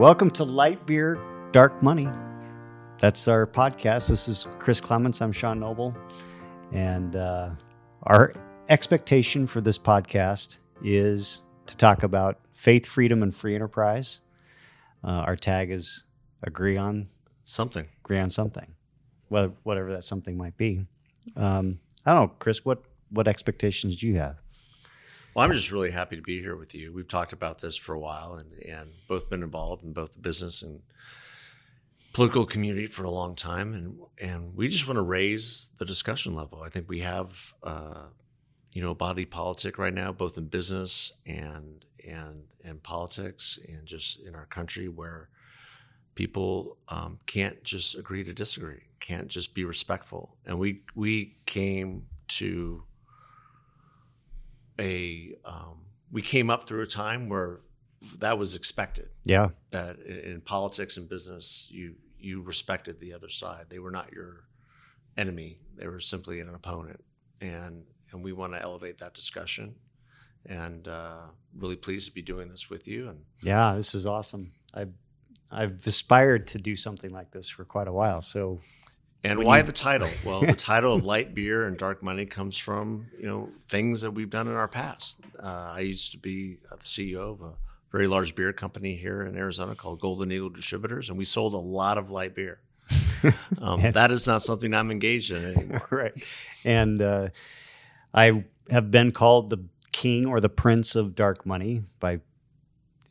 Welcome to Light Beer, Dark Money. That's our podcast. This is Chris Clements. I'm Sean Noble. And uh, our expectation for this podcast is to talk about faith, freedom, and free enterprise. Uh, our tag is agree on Something. agree on something, well, whatever that something might be. Um, I don't know, Chris. What what expectations do you have? Well, I'm just really happy to be here with you. We've talked about this for a while and, and both been involved in both the business and political community for a long time. And, and we just want to raise the discussion level. I think we have, uh, you know, body politic right now, both in business and, and, and politics and just in our country where people um, can't just agree to disagree, can't just be respectful. And we, we came to, a um, we came up through a time where that was expected. Yeah, that in, politics and business you you respected the other side. They were not your enemy. They were simply an opponent. And and we want to elevate that discussion. And uh, really pleased to be doing this with you and yeah, this is awesome. I've I've aspired to do something like this for quite a while. So And When why you- the title? Well, the title of Light Beer and Dark Money comes from you know things that we've done in our past. Uh, I used to be uh, the CEO of a very large beer company here in Arizona called Golden Eagle Distributors, and we sold a lot of light beer. Um, And- that is not something I'm engaged in anymore. right, and uh, I have been called the king or the prince of dark money by,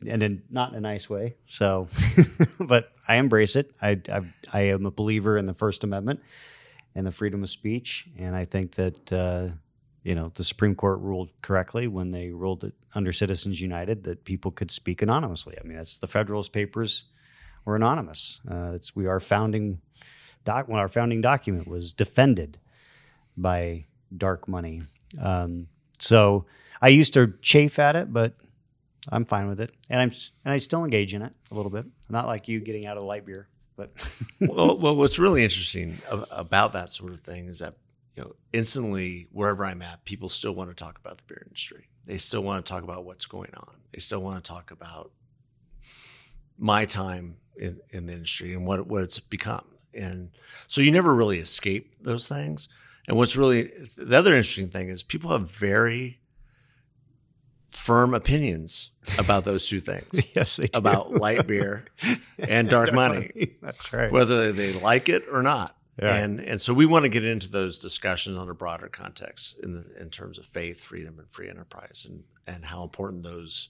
and in not in a nice way. So, but I embrace it. I, I I am a believer in the First Amendment and the freedom of speech, and I think that. Uh, you know, the Supreme Court ruled correctly when they ruled it under Citizens United that people could speak anonymously. I mean, that's the Federalist Papers were anonymous. Uh, it's we our founding doc when our founding document was defended by dark money. Um, so I used to chafe at it, but I'm fine with it, and I'm and I still engage in it a little bit. Not like you getting out of the light beer, but well, well, what's really interesting about that sort of thing is that you know instantly wherever I'm at, people still want to talk about the beer industry. They still want to talk about what's going on. They still want to talk about my time in, in the industry and what what it's become. And so you never really escape those things. And what's really the other interesting thing is people have very firm opinions about those two things yes, they do. about light beer and dark money That's right. whether they like it or not. Right. And and so we want to get into those discussions on a broader context in the, in terms of faith, freedom, and free enterprise, and and how important those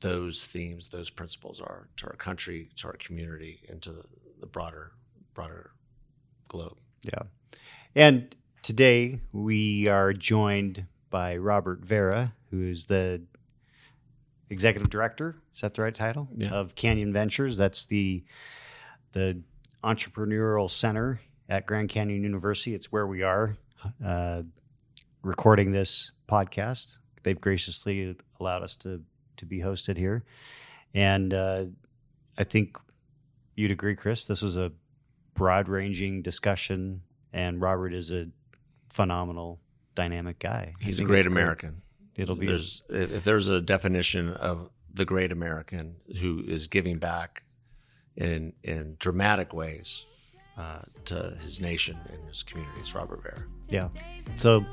those themes, those principles are to our country, to our community, and to the, the broader broader globe. Yeah. And today we are joined by Robert Vera, who is the executive director. Is that the right title? Yeah. Of Canyon Ventures. That's the the entrepreneurial center at Grand Canyon University. It's where we are uh, recording this podcast. They've graciously allowed us to to be hosted here, and uh, I think you'd agree, Chris. This was a broad ranging discussion, and Robert is a phenomenal, dynamic guy. He's a great American. It'll be There's if if there's a definition of the great American who is giving back in in dramatic ways uh, to his nation and his community, it's Robert Vera. yeah. So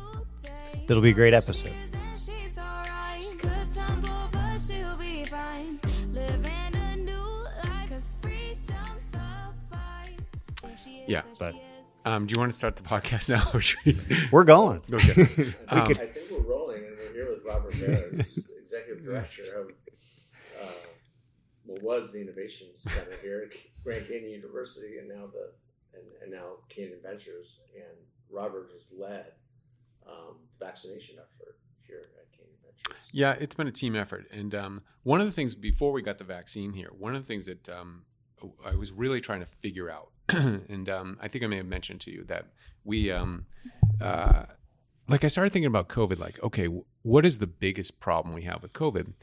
it'll be a great episode. She's alright, could stumble, but she'll be fine. Living a new life, 'cause freedom's a fight. Who she is, Yeah, but- Um, do you want to start the podcast now? we- We're going. Okay. Um, could- I think we're rolling, and we're here with Robert who's executive director of uh, what was the Innovation Center here at Grand Canyon University, and now the and, and now Canyon Ventures. And Robert has led um, vaccination effort here at Canyon Ventures. yeah, it's been a team effort, and um, one of the things before we got the vaccine here, one of the things that um, I was really trying to figure out, and um, I think I may have mentioned to you that we, um, uh, like, I started thinking about COVID. Like, okay, what is the biggest problem we have with COVID?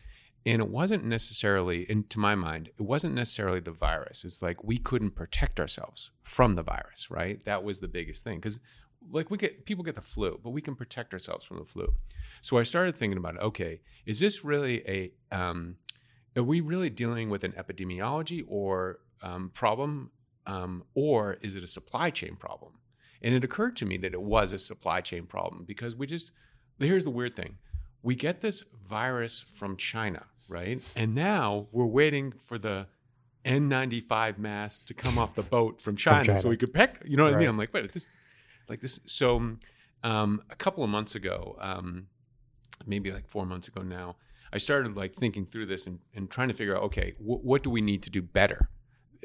And it wasn't necessarily, and to my mind, it wasn't necessarily the virus. It's like we couldn't protect ourselves from the virus, right? That was the biggest thing because, like, we get people get the flu, but we can protect ourselves from the flu. So I started thinking about, okay, is this really a um, are we really dealing with an epidemiology or um, problem, um, or is it a supply chain problem? And it occurred to me that it was a supply chain problem because we just, here's the weird thing we get this virus from China, right? And now we're waiting for the N95 mask to come off the boat from China, China. so we could pick, you know what I mean? I'm like, wait, this, like this. So um, a couple of months ago, um, maybe like four months ago now, I started like thinking through this and, and trying to figure out, okay, wh- what do we need to do better?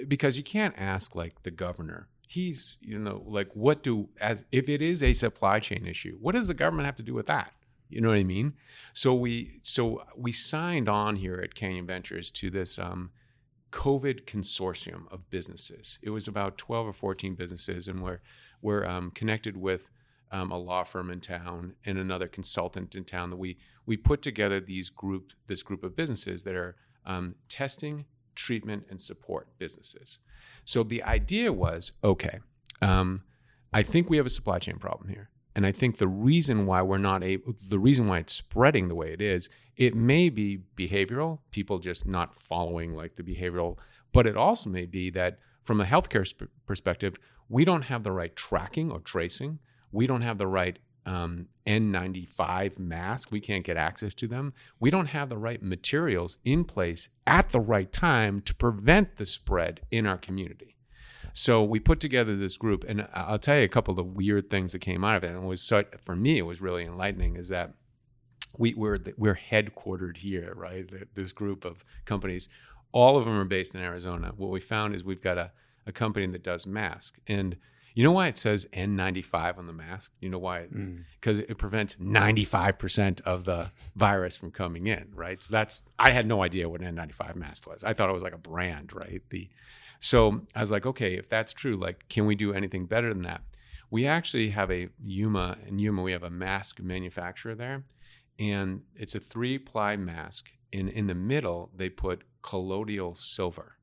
Because you can't ask like the governor. He's, you know, like what do as if it is a supply chain issue, what does the government have to do with that? You know what I mean? So we so we signed on here at Canyon Ventures to this um, COVID consortium of businesses. It was about 12 or 14 businesses, and we're, we're um, connected with um, a law firm in town and another consultant in town that we, we put together these group, this group of businesses that are um, testing, treatment, and support businesses. So the idea was okay, um, I think we have a supply chain problem here. And I think the reason why we're not able, the reason why it's spreading the way it is, it may be behavioral, people just not following like the behavioral, but it also may be that from a healthcare sp- perspective, we don't have the right tracking or tracing. We don't have the right um, N95 mask. We can't get access to them. We don't have the right materials in place at the right time to prevent the spread in our community. So we put together this group, and I'll tell you a couple of the weird things that came out of it. And it was so, for me, it was really enlightening. Is that we, we're we're headquartered here, right? This group of companies, all of them are based in Arizona. What we found is we've got a, a company that does masks, and you know why it says N95 on the mask? You know why? Hmm. Because it prevents 95% of the virus from coming in, right? So that's I had no idea what an N95 mask was. I thought it was like a brand, right? The so I was like, okay, if that's true, like, can we do anything better than that? We actually have a Yuma, in Yuma, we have a mask manufacturer there, and it's a three ply mask. And in the middle, they put colloidal silver,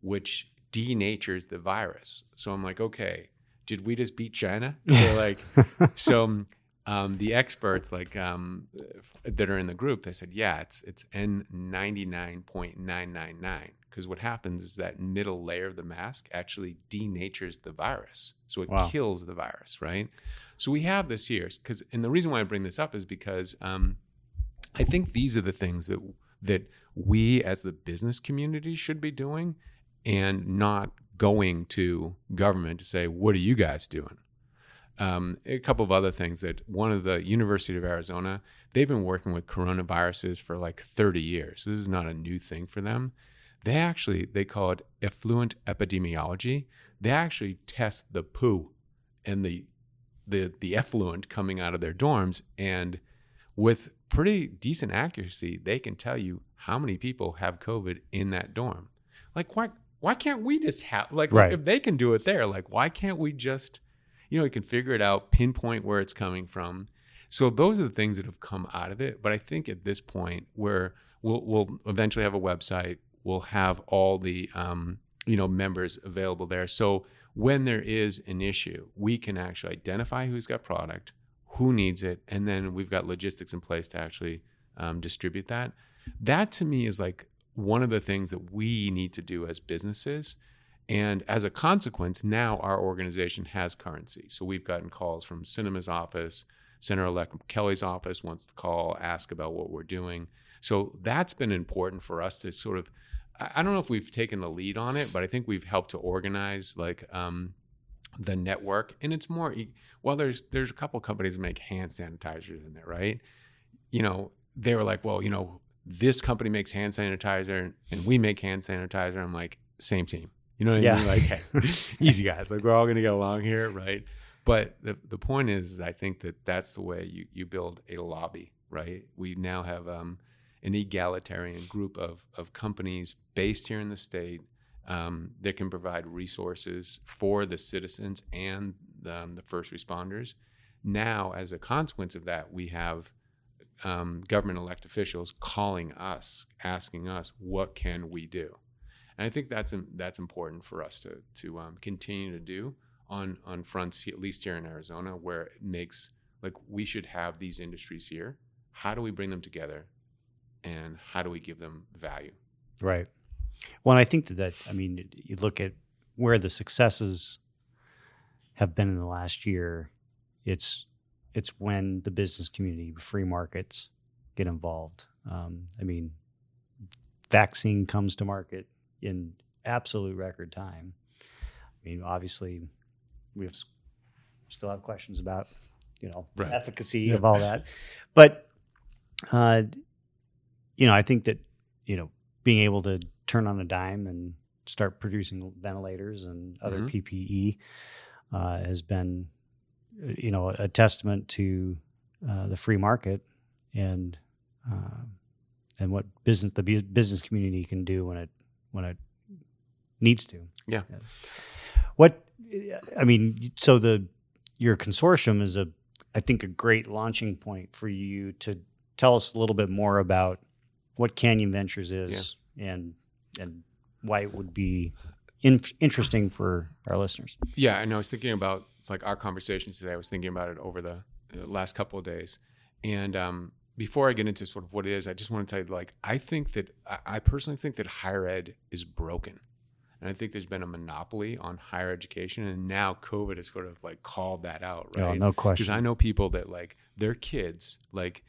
which denatures the virus. So I'm like, okay, did we just beat China? They're like, so um, um, the experts like um, that are in the group, they said, yeah, it's it's N ninety nine point nine nine nine. Because what happens is that middle layer of the mask actually denatures the virus, so it Wow. kills the virus, right? So we have this here, because and the reason why I bring this up is because um, I think these are the things that that we as the business community should be doing, and not going to government to say, "What are you guys doing?" Um, a couple of other things that one of the University of Arizona, they've been working with coronaviruses for like 30 years. This is not a new thing for them. They actually they call it effluent epidemiology. They actually test the poo and the the the effluent coming out of their dorms and with pretty decent accuracy, they can tell you how many people have COVID in that dorm. Like why why can't we just have like Right. if they can do it there, like why can't we just you know, we can figure it out, pinpoint where it's coming from. So those are the things that have come out of it. But I think at this point, where we'll we'll eventually have a website, we'll have all the um, you know members available there. So when there is an issue, we can actually identify who's got product, who needs it, and then we've got logistics in place to actually um, distribute that. That to me is like one of the things that we need to do as businesses. And as a consequence, now our organization has currency. So we've gotten calls from Sinema's office, Senator elect Kelly's office wants to call, ask about what we're doing. So that's been important for us to sort of, I don't know if we've taken the lead on it, but I think we've helped to organize like um, the network. And it's more, well, there's there's a couple companies that make hand sanitizers in there, right? You know, they were like, well, you know, this company makes hand sanitizer and we make hand sanitizer. I'm like, same team. You know what I mean? Like, hey, easy guys. Like, we're all going to get along here, right? But the, the point is, is I think that that's the way you, you build a lobby, right? We now have um, an egalitarian group of, of companies based here in the state um, that can provide resources for the citizens and um, the first responders. Now, as a consequence of that, we have um, government elect officials calling us, asking us, what can we do? And I think that's that's important for us to to um, continue to do on on fronts, at least here in Arizona, where it makes like we should have these industries here. How do we bring them together, and how do we give them value? Right. Well, I think that, I mean, you look at where the successes have been in the last year. It's it's when the business community, free markets, get involved. Um, I mean, vaccine comes to market in absolute record time. I mean, obviously, we have still have questions about you know Right. efficacy Yeah. of all that, but uh, you know, I think that you know being able to turn on a dime and start producing ventilators and other Mhm. PPE uh, has been, you know, a testament to uh, the free market and uh, and what business the business community can do when it when it needs to. Yeah. What I mean, so the your consortium is a I think a great launching point for you to tell us a little bit more about what Canyon Ventures is and and why it would be in, interesting for our listeners. Yeah, and I was thinking about it's like our conversation today. I was thinking about it over the last couple of days, and um, before I get into sort of what it is, I just want to tell you, like, I think that I- personally think that higher ed is broken, and I think there's been a monopoly on higher education, and now COVID has sort of like called that out, Oh, right? no Because. I know people that like their kids like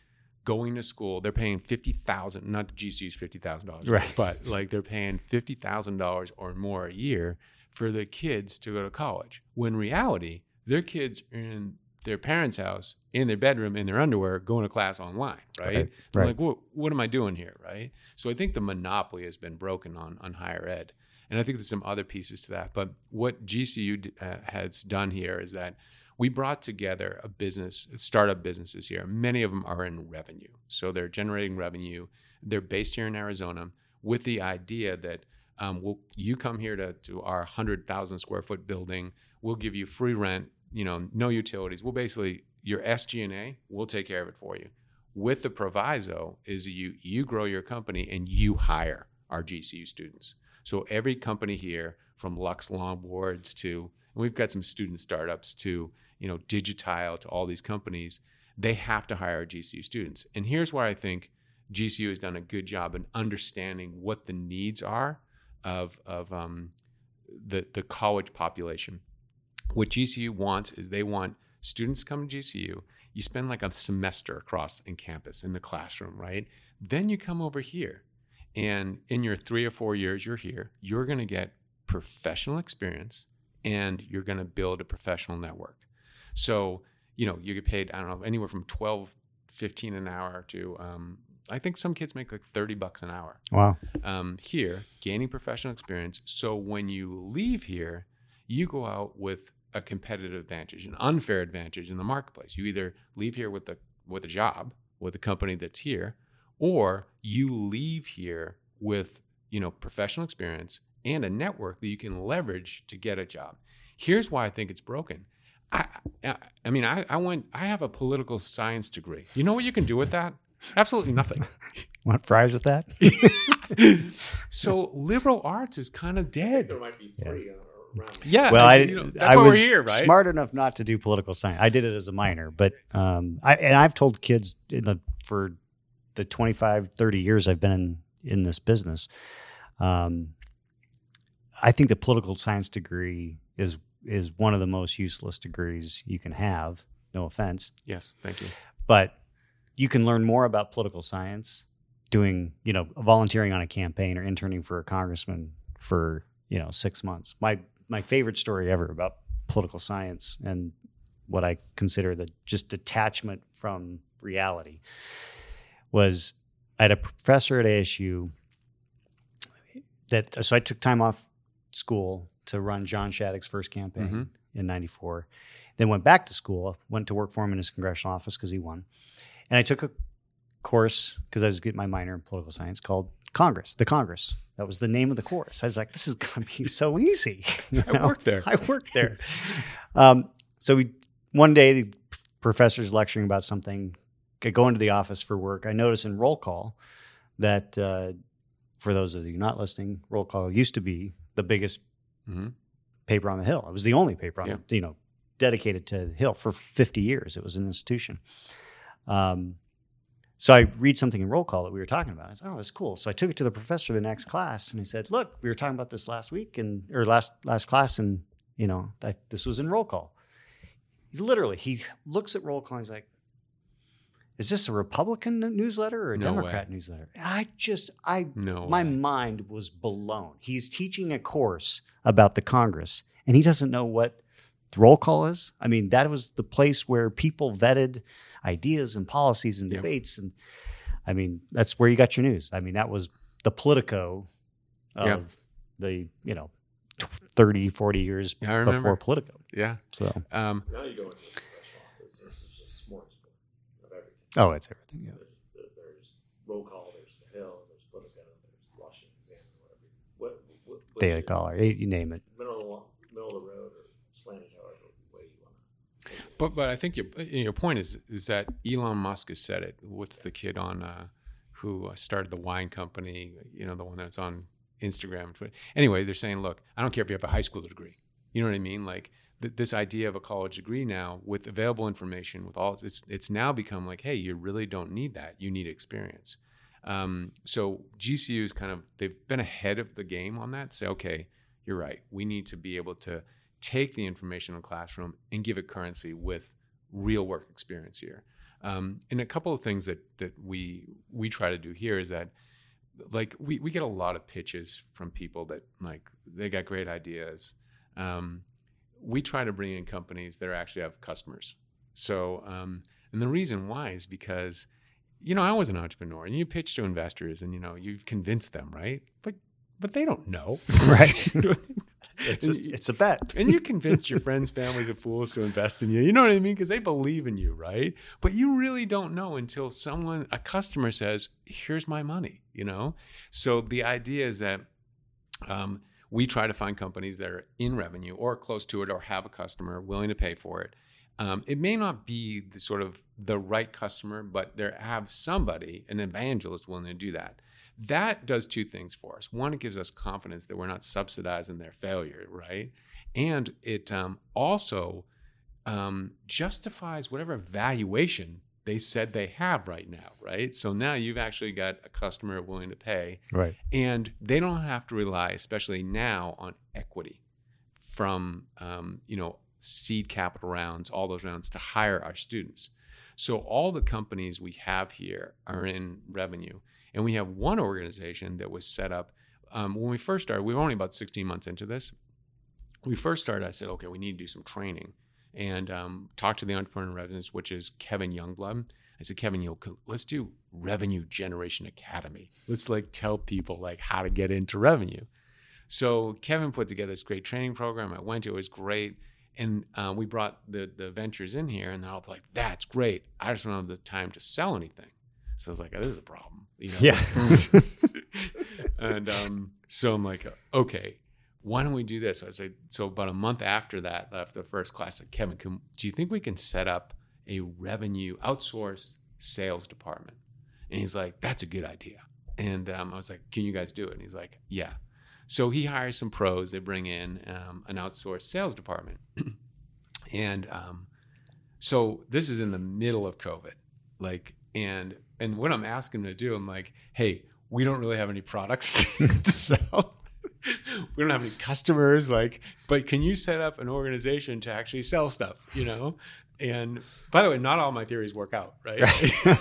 going to school, they're paying fifty thousand, not the GCU's fifty thousand dollars, Right. But like they're paying fifty thousand dollars or more a year for the kids to go to college. When reality, their kids are in their parents' house, in their bedroom, in their underwear, going to class online, right? Right. Like, what what am I doing here, right? So I think the monopoly has been broken on on higher ed. And I think there's some other pieces to that. But what GCU uh, has done here is that we brought together a business, startup businesses here. Many of them are in revenue. So they're generating revenue. They're based here in Arizona with the idea that um, we'll, you come here to, to our 100,000 square foot building. We'll give you free rent, you know, no utilities. We'll basically, your SG&A, we'll take care of it for you. With the proviso is you, you grow your company and you hire our GCU students. So every company here, from Lux Longboards to, and we've got some student startups to, you know, Digitile to all these companies, they have to hire GCU students. And here's where I think GCU has done a good job in understanding what the needs are of, of um, the, the college population. What GCU wants is they want students to come to GCU. You spend like a semester across in campus in the classroom, right? Then you come over here. And in your three or four years you're here, you're going to get professional experience and you're going to build a professional network. So, you know, you get paid, I don't know, anywhere from 12, 15 an hour to, um, I think some kids make like 30 bucks an hour Wow. um, here, gaining professional experience. So when you leave here, you go out with a competitive advantage, an unfair advantage in the marketplace. You either leave here with a with a job with a company that's here, or you leave here with you know professional experience and a network that you can leverage to get a job. Here's why I think it's broken. I, I, I mean, I, I went. I have a political science degree. You know what you can do with that? Absolutely nothing. Want fries with that? so liberal arts is kind of dead. There might be three uh, around. Yeah. well, I, you know, I was here, right? smart enough not to do political science. I did it as a minor, but um, I and I've told kids in the for the 25, 30 years I've been in in this business, um, I think the political science degree is is one of the most useless degrees you can have. No offense, Yes, thank you. but you can learn more about political science doing you know volunteering on a campaign or interning for a congressman for you know six months my my favorite story ever about political science and what i consider the just detachment from reality was i had a professor at asu that so i took time off school to run john shadegg's first campaign Mhm. in 94 then went back to school went to work for him in his congressional office because he won and I took a course because I was getting my minor in political science called Congress, the Congress. That was the name of the course. I was like, this is going to be so easy. You I worked there. I worked there. um, so we one day the professor's lecturing about something. I go into the office for work. I notice in roll call that uh, for those of you not listening, roll call used to be the biggest Mhm. paper on the hill. It was the only paper on Yeah. the, you know dedicated to the hill for 50 years. It was an institution. Um, So I read something in roll call that we were talking about. I said, "Oh, that's cool." So I took it to the professor the next class, and he said, "Look, we were talking about this last week and or last last class, and you know, I, this was in roll call." Literally, he looks at roll call and he's like, "Is this a Republican newsletter or a No way. Democrat newsletter?" I just, I, No. my way. mind was blown. He's teaching a course about the Congress, and he doesn't know what roll call is. I mean, that was the place where people vetted ideas and policies and Yep. debates. And I mean, that's where you got your news. I mean, that was the Politico of Yeah. the, you know, tw- 30, 40 years Yeah, before Politico. Yeah. So, Um, Now you go into the restaurant This is just smorgasbord of everything. oh, it's everything. Yeah. There's, there's roll call. There's the Hill. There's Politico. There's Washington Examiner. Whatever. What, what, what's Daily Caller, you you name it. Middle of, the, middle of the road or slanted, however way you want to. But but I think your your point is is that Elon Musk has said it. What's the kid on uh, who uh, started the wine company? You know, the one that's on Instagram. Anyway, they're saying, look, I don't care if you have a high school degree. You know what I mean? Like th- this idea of a college degree now, with available information, with all it's it's now become like, hey, you really don't need that. You need experience. Um, so GCU is kind of they've been ahead of the game on that. Say, okay, you're right. We need to be able to take the information in the classroom and give it currency with real work experience here. Um, and a couple of things that that we we try to do here is that like we, we get a lot of pitches from people that like they got great ideas. Um, we try to bring in companies that actually have customers. So um, and the reason why is because you know I was an entrepreneur and you pitch to investors and you know you've convinced them right, but but they don't know Right. It's it's a bet. and you convince your friends, families, and fools to invest in you. You know what I mean? Because they believe in you, right? But you really don't know until someone, a customer says, Here's my money, you know? So the idea is that um, we try to find companies that are in revenue or close to it or have a customer willing to pay for it. Um, it may not be the sort of the right customer, but they have somebody, an evangelist, willing to do that. That does two things for us. One, it gives us confidence that we're not subsidizing their failure, right? And it um, also um, justifies whatever valuation they said they have right now, right? So now you've actually got a customer willing to pay, Right. and they don't have to rely, especially now, on equity from um, you know seed capital rounds, all those rounds to hire our students. So all the companies we have here are in revenue, and we have one organization that was set up um, when we first started. We were only about 16 months into this. We first started, I said, okay, we need to do some training and um, talk to the entrepreneur in residence, which is Kevin Youngblood. I said, Kevin, you know, let's do Revenue Generation Academy. Let's like tell people like how to get into revenue. So Kevin put together this great training program. I went to it, was great. And uh, we brought the, the ventures in here, and they're all like, that's great. I just don't have the time to sell anything. So I was like, this is a problem. You know? Yeah. and um, so I'm like, okay, why don't we do this? I said, so about a month after that, after the first class, said, Kevin, can, do you think we can set up a revenue outsourced sales department? And he's like, that's a good idea. And um, I was like, can you guys do it? And he's like, yeah. So he hires some pros. They bring in um, an outsourced sales department. and um, so this is in the middle of COVID. Like, and and what I'm asking him to do, I'm like, hey, we don't really have any products to sell. we don't have any customers, like, but can you set up an organization to actually sell stuff, you know? And by the way, not all my theories work out, right?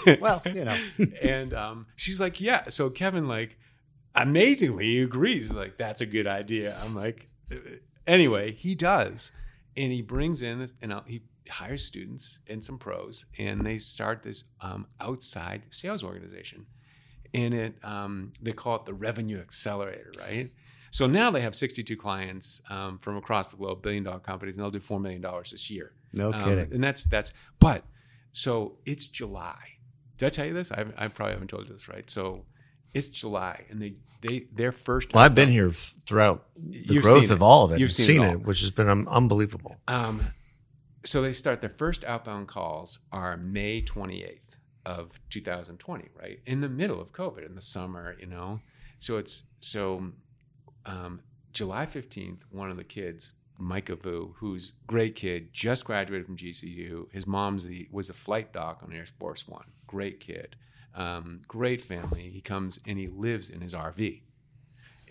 Well, you know. and um, she's like, yeah. So Kevin, like, amazingly, he agrees. Like, that's a good idea. I'm like, "Uh, anyway, he does, and he brings in this, and he hires students and some pros, and they start this um, outside sales organization, and it um, they call it the Revenue Accelerator, right? So now they have 62 clients um, from across the globe, billion dollar companies, and they'll do four million dollars this year. No Um, kidding. and that's that's. But so it's July. Did I tell you this? I, I probably haven't told you this, right? So it's July, and they they their first. Well, I've been here throughout the growth of all of it. You've seen seen, it it, which has been um, unbelievable. Um, so they start their first outbound calls are May 28th of 2020, right in the middle of COVID in the summer, you know. So it's so um, July 15th. One of the kids, Micah Vu, who's great kid, just graduated from GCU. His mom's the was a flight doc on Air Force One. Great kid. um, great family. He comes and he lives in his RV,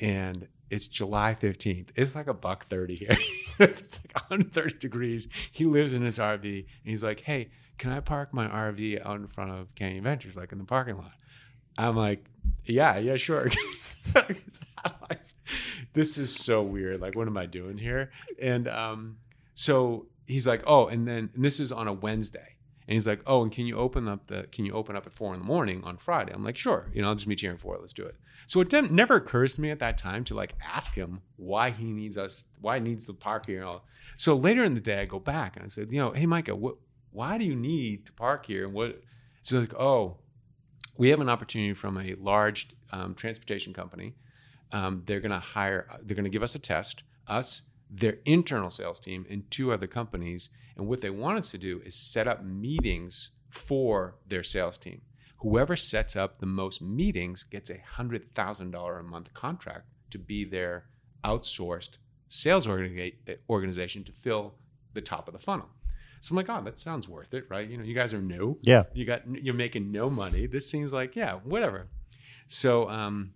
and it's July fifteenth. It's like a buck thirty here. it's like 130 degrees. He lives in his RV, and he's like, "Hey, can I park my RV out in front of Canyon Ventures, like in the parking lot?" I'm like, "Yeah, yeah, sure." Like, this is so weird. Like, what am I doing here? And um, so he's like, "Oh," and then and this is on a Wednesday. And he's like, "Oh, and can you open up the? Can you open up at four in the morning on Friday?" I'm like, "Sure. You know, I'll just meet you here at four. Let's do it." So it never occurs to me at that time to like ask him why he needs us, why he needs the park here. and all. So later in the day, I go back and I said, "You know, hey Micah, what? Why do you need to park here? And what?" So like, "Oh, we have an opportunity from a large um, transportation company. Um, they're going to hire. They're going to give us a test. Us." Their internal sales team and two other companies, and what they want us to do is set up meetings for their sales team. Whoever sets up the most meetings gets a hundred thousand dollar a month contract to be their outsourced sales organi- organization to fill the top of the funnel. So I'm like, oh, that sounds worth it, right? You know, you guys are new. Yeah. You got you're making no money. This seems like yeah, whatever. So um,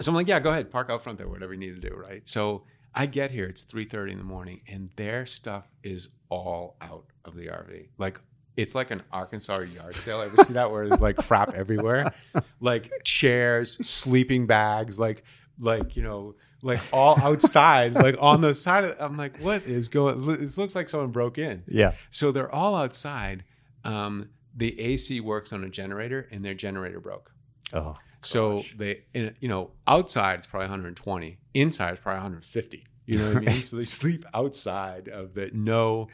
so I'm like, yeah, go ahead, park out front there, whatever you need to do, right? So I get here, it's 3:30 in the morning, and their stuff is all out of the RV. Like it's like an Arkansas yard sale. Ever see that where there's like crap everywhere? Like chairs, sleeping bags, like like you know, like all outside, like on the side of I'm like, what is going this looks like someone broke in. Yeah. So they're all outside. Um, the AC works on a generator and their generator broke. Oh. So Gosh. they, in- you know, outside it's probably 120, inside it's probably 150. You know what I mean? So they sleep outside of it. No.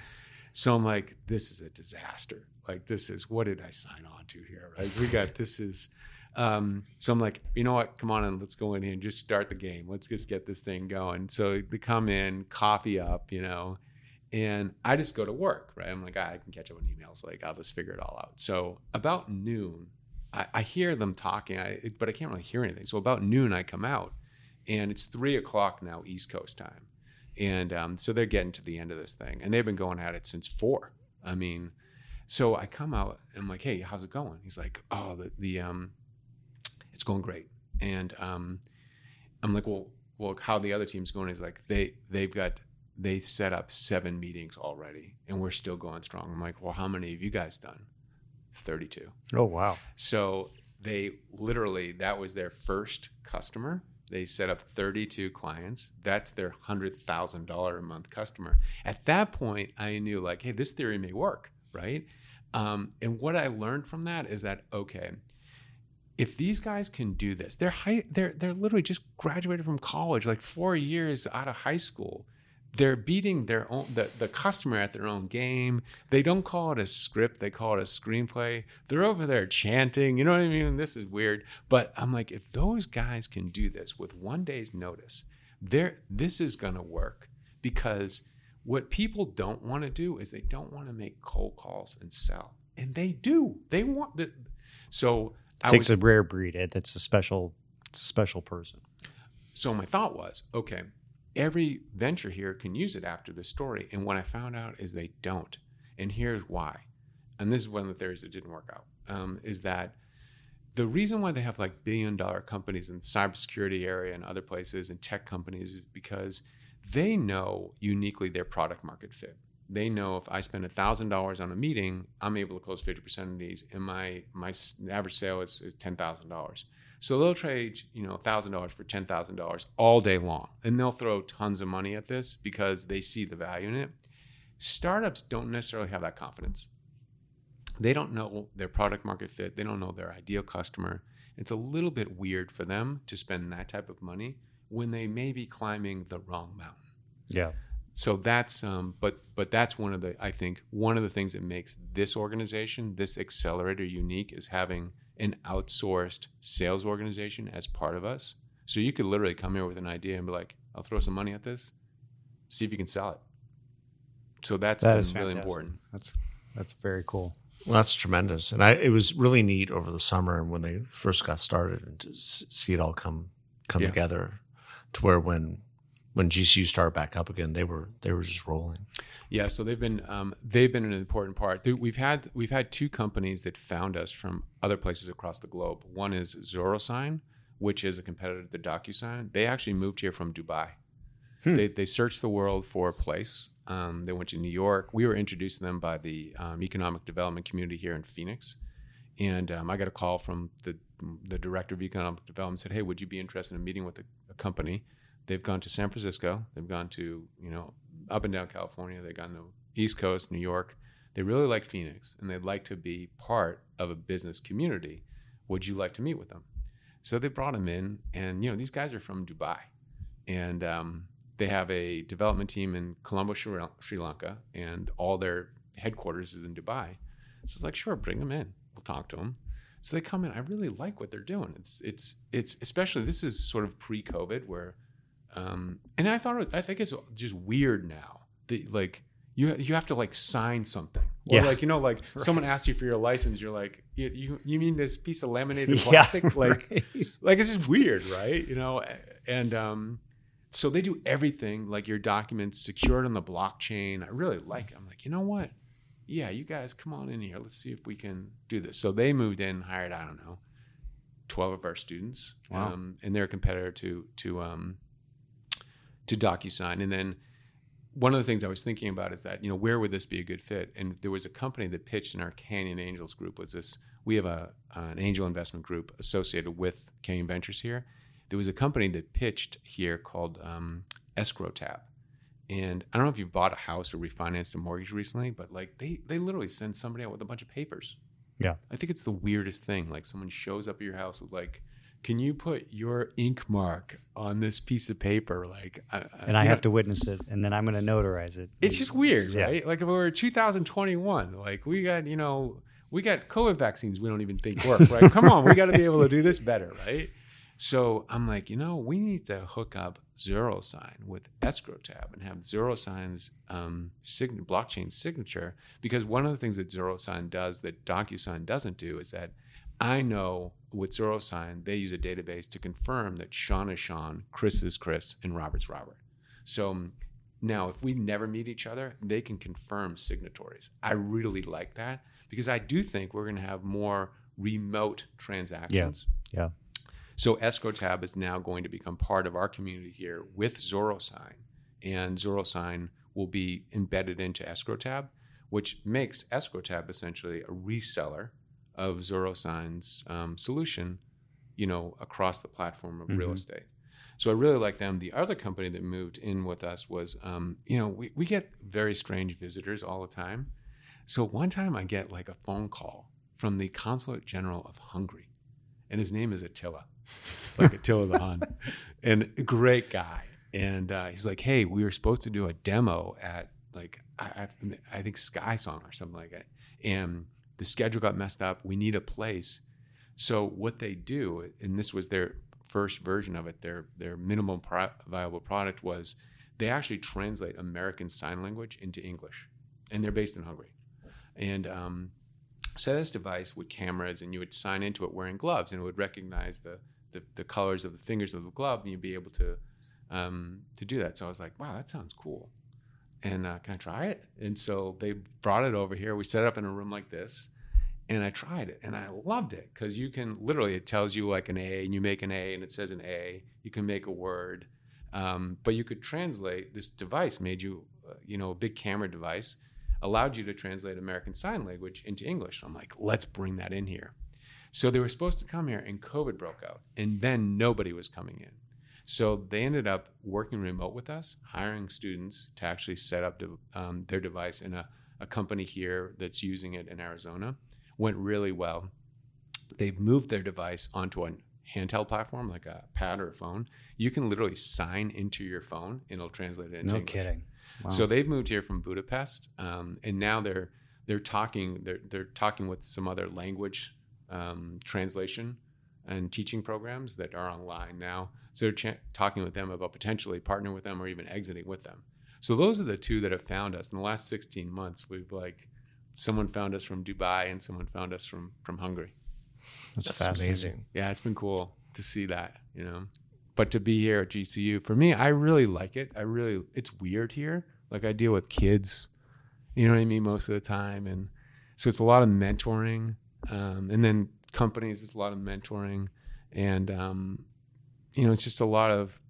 So I'm like, this is a disaster. Like, this is what did I sign on to here? Right? We got this is. Um, so I'm like, you know what? Come on and let's go in here and just start the game. Let's just get this thing going. So they come in, coffee up, you know, and I just go to work, right? I'm like, "Ah, I can catch up on emails. Like, I'll just figure it all out. So about noon, I, I hear them talking, I, but I can't really hear anything. So about noon, I come out, and it's three o'clock now, East Coast time, and um, so they're getting to the end of this thing, and they've been going at it since four. I mean, so I come out, and I'm like, "Hey, how's it going?" He's like, "Oh, the the um, it's going great," and um, I'm like, "Well, well, how the other team's going?" He's like, "They they've got." They set up seven meetings already, and we're still going strong. I'm like, well, how many have you guys done? 32. Oh wow. So they literally, that was their first customer. They set up 32 clients. That's their $100,000 a month customer. At that point, I knew, like, hey, this theory may work, right? Um, and what I learned from that is that, okay, if these guys can do this, they're high, they're they're literally just graduated from college, like four years out of high school. They're beating their own the, the customer at their own game. They don't call it a script, they call it a screenplay. They're over there chanting, you know what I mean? This is weird. But I'm like, if those guys can do this with one day's notice, there this is gonna work. Because what people don't want to do is they don't want to make cold calls and sell. And they do. They want the so I takes was, a rare breed. It That's a special. It's a special person. so my thought was, okay, every venture here can use it after this story. And what I found out is they don't. And here's why. And this is one of the theories that didn't work out. Um, is that the reason why they have like billion dollar companies in the cybersecurity area and other places and tech companies is because they know uniquely their product market fit. They know if I spend thousand dollars on a meeting, I'm able to close fifty percent of these, and my my average sale is, is ten thousand dollars. So they'll trade, you know, thousand dollars for ten thousand dollars all day long, and they'll throw tons of money at this because they see the value in it. Startups don't necessarily have that confidence. They don't know their product market fit. They don't know their ideal customer. It's a little bit weird for them to spend that type of money when they may be climbing the wrong mountain Yeah. so that's um, but but that's one of the I think one of the things that makes this organization, this accelerator, unique is having an outsourced sales organization as part of us. So you could literally come here with an idea and be like, "I'll throw some money at this, see if you can sell it." So that's That been is really important. That's that's very cool. Well, that's tremendous, and I it was really neat over the summer and when they first got started, and to see it all come come Yeah. together, to where when when GCU started back up again, they were they were just rolling. Yeah, so they've been um, they've been an important part. We've had we've had two companies that found us from other places across the globe. One is ZorroSign, which is a competitor to DocuSign. They actually moved here from Dubai. Hmm. They they searched the world for a place. Um, they went to New York. We were introduced to them by the um, economic development community here in Phoenix, and um, I got a call from the the director of economic development. Said, "Hey, would you be interested in meeting with a, a company?" They've gone to San Francisco. They've gone to you know up and down California. They've gone to East Coast, New York. They really like Phoenix, and they'd like to be part of a business community. Would you like to meet with them? So they brought him in, and you know these guys are from Dubai, and um, they have a development team in Colombo, Sri Lanka, and all their headquarters is in Dubai. So it's like, sure, bring them in. We'll talk to them. So they come in. I really like what they're doing. It's it's it's especially this is sort of pre-COVID where, um, and I thought I think it's just weird now that like you you have to like sign something or Yeah. like you know like someone asks you for your license. You're like you you, you mean this piece of laminated Yeah, plastic like right. like it's just weird, right? You know, and um, so they do everything like your documents secured on the blockchain. I really like it. I'm like, you know what? Yeah, you guys come on in here. Let's see if we can do this. So they moved in, hired I don't know, twelve of our students, Wow. um, and they're a competitor to to um, to DocuSign. And then one of the things I was thinking about is that you know where would this be a good fit? And there was a company that pitched in our Canyon Angels group. Was this? We have a an angel investment group associated with Canyon Ventures here. There was a company that pitched here called um, Escrow Tab. And I don't know if you've bought a house or refinanced a mortgage recently, but like they they literally send somebody out with a bunch of papers. Yeah. I think it's the weirdest thing. Like someone shows up at your house with like, can you put your ink mark on this piece of paper? Like, I, and I have to witness it, and then I'm going to notarize it. It's just weird, Yeah. right? Like if we're 2021, like we got you know we got COVID vaccines we don't even think work, right? Come on, we got to be able to do this better, right? So I'm like, you know, we need to hook up ZorroSign with Escrow Tab and have ZorroSign's um, sign- blockchain signature because one of the things that ZorroSign does that DocuSign doesn't do is that I know with ZorroSign they use a database to confirm that Sean is Sean, Chris is Chris, and Robert's Robert. So um, now, if we never meet each other, they can confirm signatories. I really like that because I do think we're going to have more remote transactions. Yeah. So Escrow Tab is now going to become part of our community here with ZorroSign, and ZorroSign will be embedded into Escrow Tab, which makes Escrow Tab essentially a reseller of ZorroSign's um, solution, you know, across the platform of real Mhm. estate. So I really like them. The other company that moved in with us was, um, you know, we, we get very strange visitors all the time. So one time I get like a phone call from the consulate general of Hungary, and his name is Attila, like Attila the Hun, and great guy. And uh, he's like, "Hey, we were supposed to do a demo at like I, I, I think SkySong or something like that, and the schedule got messed up. We need a place." So what they do, and this was their first version of it, their their minimum pro- viable product was they actually translate American Sign Language into English, and they're based in Hungary. And um, so this device with cameras, and you would sign into it wearing gloves, and it would recognize the the, the colors of the fingers of the glove, and you'd be able to um, to do that. So I was like, wow, that sounds cool. And uh, can I try it? And so they brought it over here. We set it up in a room like this, and I tried it, and I loved it because you can literally it tells you like an A, and you make an A, and it says an A. You can make a word, um, but you could translate. This device made you, uh, you know, a big camera device allowed you to translate American Sign Language into English. I'm like, let's bring that in here. So they were supposed to come here, and COVID broke out, and then nobody was coming in. So they ended up working remote with us, hiring students to actually set up the, um, their device in a, a company here that's using it in Arizona. Went really well. They've moved their device onto a handheld platform like a pad or a phone. You can literally sign into your phone, and it'll translate it into No English. kidding. Wow. So they've moved here from Budapest, um, and now they're they're talking they're they're talking with some other language um, translation and teaching programs that are online now. So they're ch- talking with them about potentially partnering with them or even exiting with them. So those are the two that have found us in the last 16 months. We've like someone found us from Dubai and someone found us from from Hungary. That's, That's fascinating. amazing. Yeah, it's been cool to see that, you know. but to be here at GCU for me, I really like it. I really it's weird here. Like I deal with kids, you know what I mean, most of the time, and so it's a lot of mentoring, um, and then companies it's a lot of mentoring, and um, you know it's just a lot of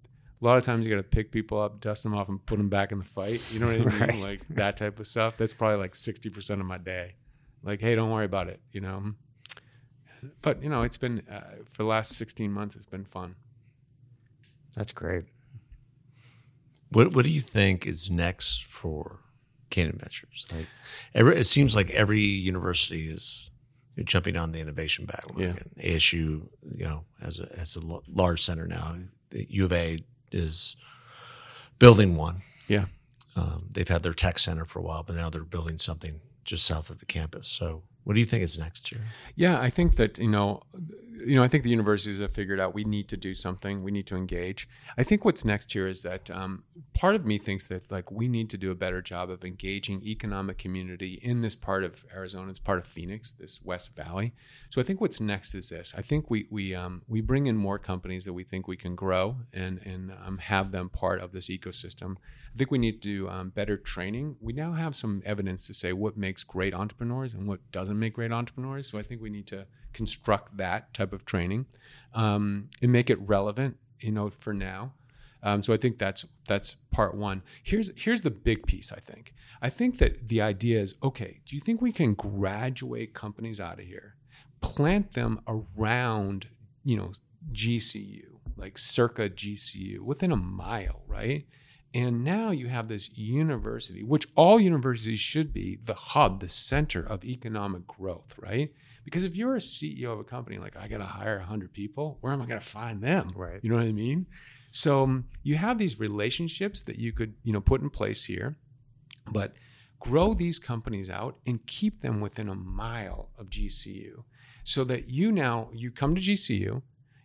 a lot of times you got to pick people up, dust them off, and put them back in the fight. You know what I mean? Right. Like that type of stuff. That's probably like sixty percent of my day. Like, hey, don't worry about it. You know. But you know, it's been uh, for the last sixteen months. It's been fun. That's great. What What do you think is next for Canyon Ventures? Like, every, it seems like every university is jumping on the innovation bandwagon. ASU, you know, as a as a large center now, the U of A is building one. Yeah. Um, they've had their tech center for a while, but now they're building something just south of the campus. So, what do you think is next year? Yeah, I think that you know, you know, I think the universities have figured out we need to do something. We need to engage. I think what's next here is that um, part of me thinks that like we need to do a better job of engaging economic community in this part of Arizona. It's part of Phoenix, this West Valley. So I think what's next is this. I think we we um, we bring in more companies that we think we can grow and and um, have them part of this ecosystem. I think we need to do um, better training. We now have some evidence to say what makes great entrepreneurs and what doesn't make great entrepreneurs. So I think we need to construct that type of training um, and make it relevant, you know, for now. Um, so I think that's that's part one. Here's here's the big piece. I think I think that the idea is okay. Do you think we can graduate companies out of here, plant them around, you know, GCU, like circa GCU, within a mile, right? And now you have this university, which all universities should be the hub, the center of economic growth, right? Because if you're a CEO of a company, like I got to hire 100 people, where am I going to find them? Right. You know what I mean? So um, you have these relationships that you could, you know, put in place here, but grow these companies out and keep them within a mile of GCU so that you now you come to GCU,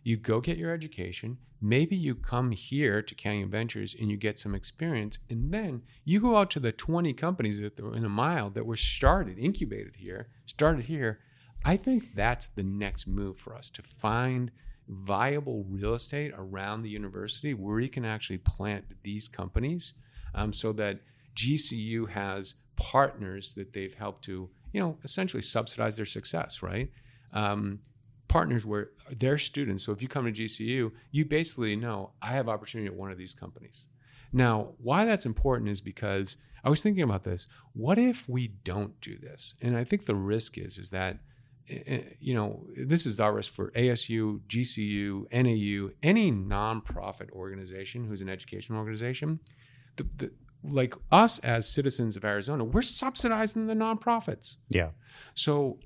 you go get your education, maybe you come here to Canyon Ventures and you get some experience and then you go out to the 20 companies that are in a mile that were started, incubated here, started here. I think that's the next move for us to find viable real estate around the university where you can actually plant these companies um, so that GCU has partners that they've helped to, you know, essentially subsidize their success, right? Um, partners where their students, so if you come to GCU, you basically know I have opportunity at one of these companies. Now, why that's important is because I was thinking about this. What if we don't do this? And I think the risk is is that eh, you know, this is our risk for ASU, GCU, NAU, any nonprofit organization who's an education organization. The, the, like us as citizens of Arizona, we're subsidizing the nonprofits. Yeah. So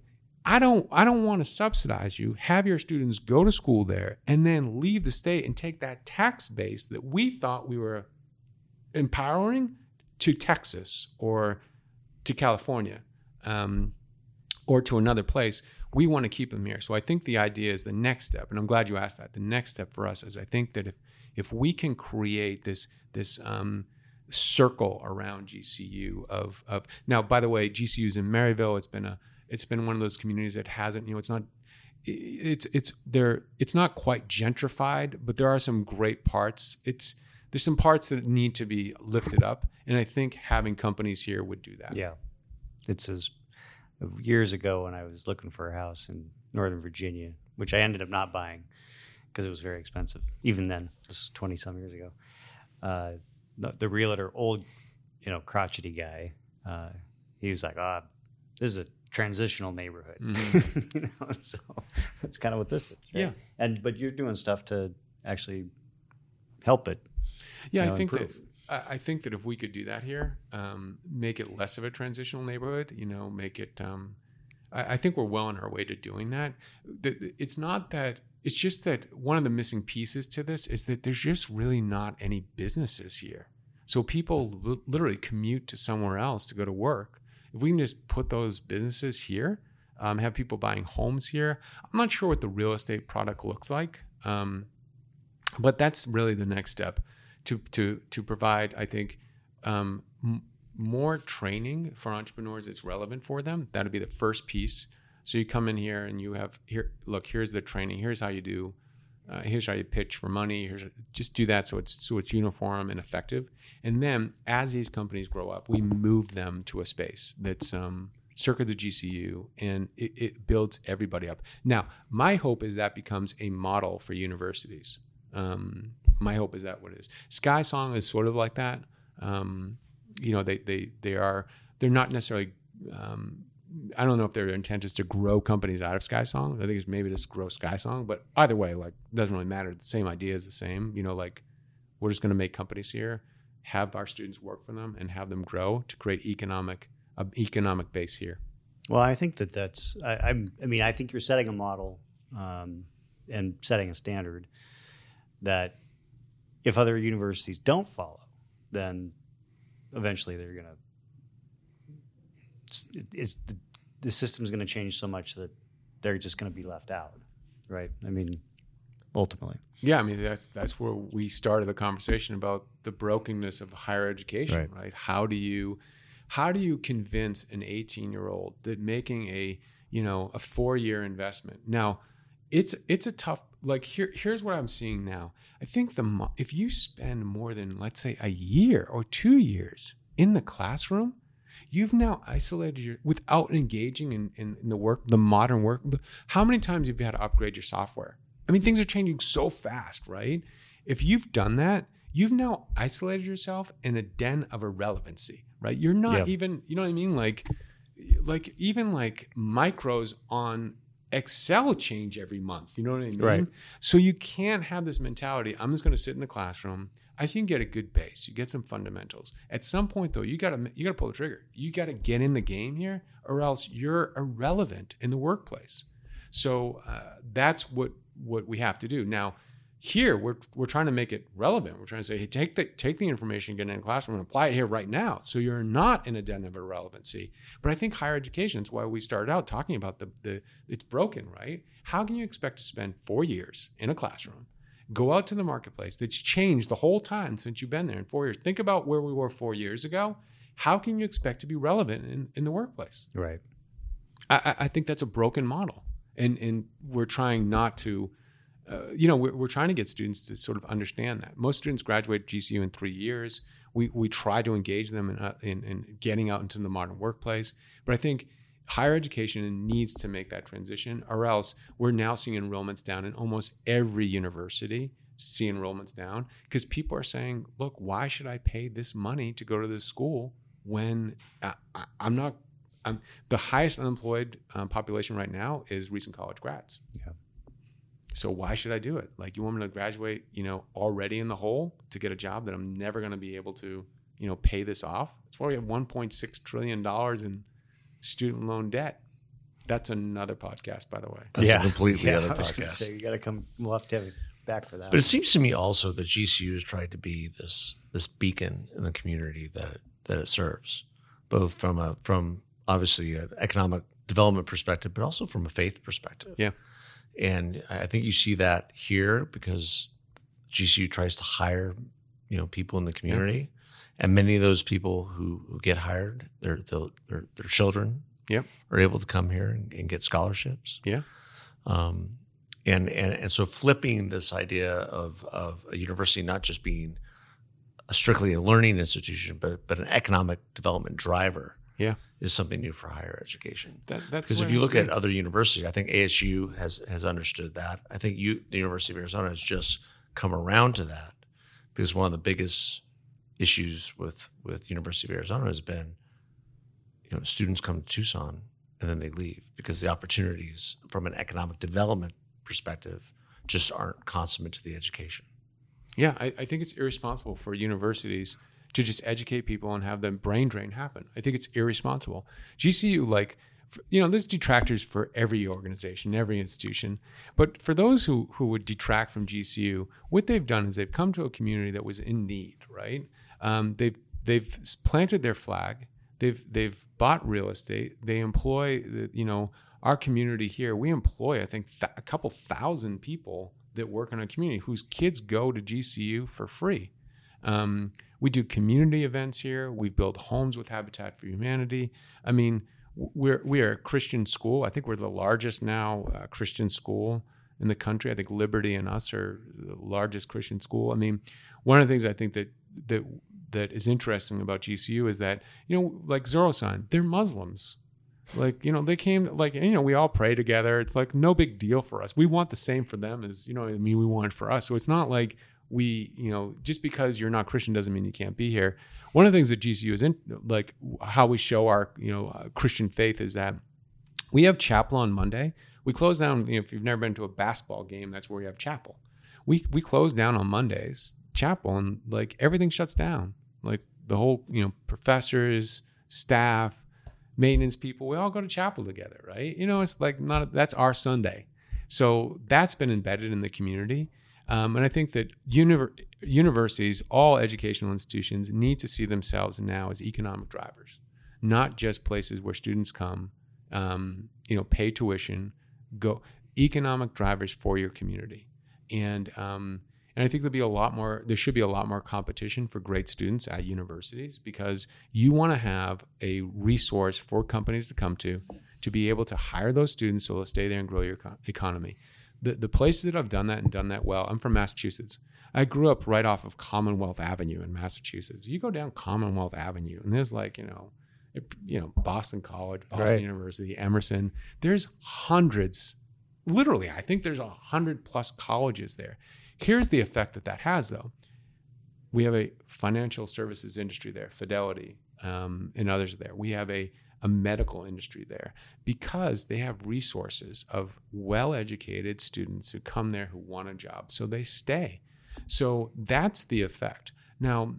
I don't I don't want to subsidize you. Have your students go to school there and then leave the state and take that tax base that we thought we were empowering to Texas or to California um, or to another place. We want to keep them here. So I think the idea is the next step, and I'm glad you asked that. The next step for us is I think that if if we can create this this um, circle around GCU of of now, by the way, GCU's in Maryvale. It's been a it's been one of those communities that hasn't you know it's not it's it's there it's not quite gentrified but there are some great parts it's there's some parts that need to be lifted up and i think having companies here would do that Yeah. It's as years ago when I was looking for a house in Northern Virginia, which I ended up not buying because it was very expensive. Even then, this was 20 some years ago. Uh, the, the realtor, old, you know, crotchety guy, uh, he was like, ah, this is a transitional neighborhood. you know, so that's kind of what this is. right? Yeah. And, but you're doing stuff to actually help it. yeah you i think improve. that I think that if we could do that here, um, make it less of a transitional neighborhood, you know, make it. Um, I, I think we're well on our way to doing that. It's not that. It's just that one of the missing pieces to this is that there's just really not any businesses here. So people li- literally commute to somewhere else to go to work. If we can just put those businesses here, um, have people buying homes here. I'm not sure what the real estate product looks like, um, but that's really the next step to to to provide. I think um, m- more training for entrepreneurs that's relevant for them. That'd be the first piece. So you come in here and you have here. Look, here's the training. Here's how you do Uh, here's how you pitch for money. Here's just do that so it's so it's uniform and effective. And then as these companies grow up, we move them to a space that's um, circa the GCU, and it, it builds everybody up. Now, my hope is that becomes a model for universities. Um, my hope is that what it is. SkySong is sort of like that. Um, you know, they they they are they're not necessarily. Um, I don't know if their intent is to grow companies out of SkySong. I think it's maybe just grow SkySong, but either way, like doesn't really matter. The same idea is the same. You know, like we're just going to make companies here, have our students work for them, and have them grow to create economic a economic base here. Well, I think that that's. I, I'm. I mean, I think you're setting a model um, and setting a standard that if other universities don't follow, then eventually they're gonna. It's, it's the, the system's going to change so much that they're just going to be left out, right? I mean, ultimately, Yeah, I mean that's that's where we started the conversation about the brokenness of higher education, Right. right? How do you how do you convince an 18-year-old that making a, you know, a 4-year investment. Now, it's it's a tough like here here's what I'm seeing now. I think the if you spend more than let's say a year or 2 years in the classroom, you've now isolated your without engaging in, in, in the work the modern work the- how many times have you had to upgrade your software? I mean things are changing so fast right? If you've done that you've now isolated yourself in a den of irrelevancy right? You're not Yeah. even you know what i mean? Like like even like micros on excel change every month you know what i mean Right. so you can't have this mentality i'm just going to sit in the classroom I think you get a good base. You get some fundamentals. At some point, though, you gotta you gotta pull the trigger. You gotta get in the game here, or else you're irrelevant in the workplace. So uh, that's what what we have to do now. Here, we're we're trying to make it relevant. We're trying to say, hey, take the take the information, get it in the classroom, and apply it here right now. So you're not in a den of irrelevancy. But I think higher education is why we started out talking about the the it's broken, right? How can you expect to spend four years in a classroom? go out to the marketplace that's changed the whole time since you've been there in four years. Think about where we were four years ago. How can you expect to be relevant in, in the workplace? right? I, I- I think that's a broken model. And, and we're trying not to, uh, you know, we're, we're trying to get students to sort of understand that. Most students graduate GCU in three years. We, we try to engage them in, uh, in, in getting out into the modern workplace. But I think higher education needs to make that transition, or else we're now seeing enrollments down in almost every university. See enrollments down because people are saying, "Look, why should I pay this money to go to this school when I, I, I'm not um, the highest unemployed um, population right now is recent college grads. Yeah. So why should I do it? Like you want me to graduate, you know, already in the hole to get a job that I'm never going to be able to, you know, pay this off? It's why we have 1.6 trillion dollars in student loan debt. That's another podcast, by the way. That's a completely yeah, other I was podcast. say, you got to come. We'll have to have you back for that. But it seems to me also that GCU has tried to be this this beacon in the community that it, that it serves, both from a from obviously an economic development perspective, but also from a faith perspective. Yeah. And I think you see that here because GCU tries to hire you know people in the community, and many of those people who, who get hired, their their their, children, Yep. are able to come here and, and get scholarships. Yeah. Um, and, and and so flipping this idea of of a university not just being a strictly a learning institution, but but an economic development driver, Yeah. is something new for higher education. That, that's Because if you look at other universities, I think ASU has has understood that. I think you, the University of Arizona, has just come around to that because one of the biggest issues with with University of Arizona has been, you know, students come to Tucson and then they leave because the opportunities from an economic development perspective just aren't consummate to the education. Yeah, I, I think it's irresponsible for universities to just educate people and have the brain drain happen. I think it's irresponsible. GCU, like, you know, there's detractors for every organization, every institution. But for those who, who would detract from GCU, what they've done is they've come to a community that was in need, right? Um, they've, they've planted their flag. They've, they've bought real estate. They employ, the, you know, our community here. We employ, I think, th- a couple thousand people that work in our community whose kids go to GCU for free. Um, we do community events here. We've built homes with Habitat for Humanity. I mean, we're we are a Christian school. I think we're the largest now uh, Christian school in the country. I think Liberty and us are the largest Christian school. I mean, one of the things I think that that that is interesting about GCU is that you know, like ZorroSign, they're Muslims. Like you know, they came like you know, we all pray together. It's like no big deal for us. We want the same for them as you know. I mean, we want for us. So it's not like we you know just because you're not Christian doesn't mean you can't be here. One of the things that GCU is in like how we show our you know uh, Christian faith is that we have chapel on Monday. We close down. You know, if you've never been to a basketball game, that's where we have chapel. We we close down on Mondays, chapel, and like everything shuts down. Like the whole you know professors, staff, maintenance people, we all go to chapel together, right? You know, it's like not that's our Sunday. So that's been embedded in the community. Um, and I think that univer- universities, all educational institutions, need to see themselves now as economic drivers, not just places where students come, um, you know, pay tuition, go economic drivers for your community. And um, and I think there'll be a lot more. There should be a lot more competition for great students at universities because you want to have a resource for companies to come to to be able to hire those students so they'll stay there and grow your eco- economy. The the places that I've done that and done that well. I'm from Massachusetts. I grew up right off of Commonwealth Avenue in Massachusetts. You go down Commonwealth Avenue, and there's like you know, you know Boston College, Boston Right. University, Emerson. There's hundreds, literally. I think there's a hundred plus colleges there. Here's the effect that that has, though. We have a financial services industry there, Fidelity, um, and others there. We have a a medical industry there because they have resources of well educated students who come there who want a job. So they stay. So that's the effect. Now,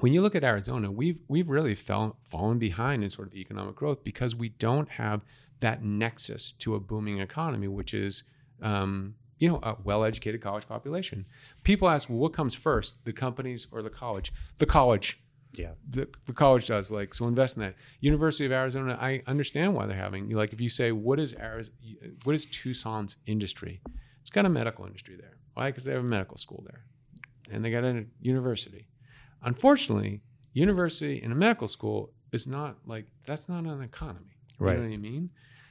when you look at Arizona, we've we've really fell, fallen behind in sort of economic growth because we don't have that nexus to a booming economy, which is um, you know a well-educated college population. People ask, well, what comes first, the companies or the college? The college Yeah. the, the college does like so invest in that. University of arizona i understand why they're having like if you say what is Ariz- what is tucson's industry? It's got a medical industry there. Why? Because they have a medical school there. And they got a university. Unfortunately university and a medical school is not like that's not an economy. You Right. know what i mean?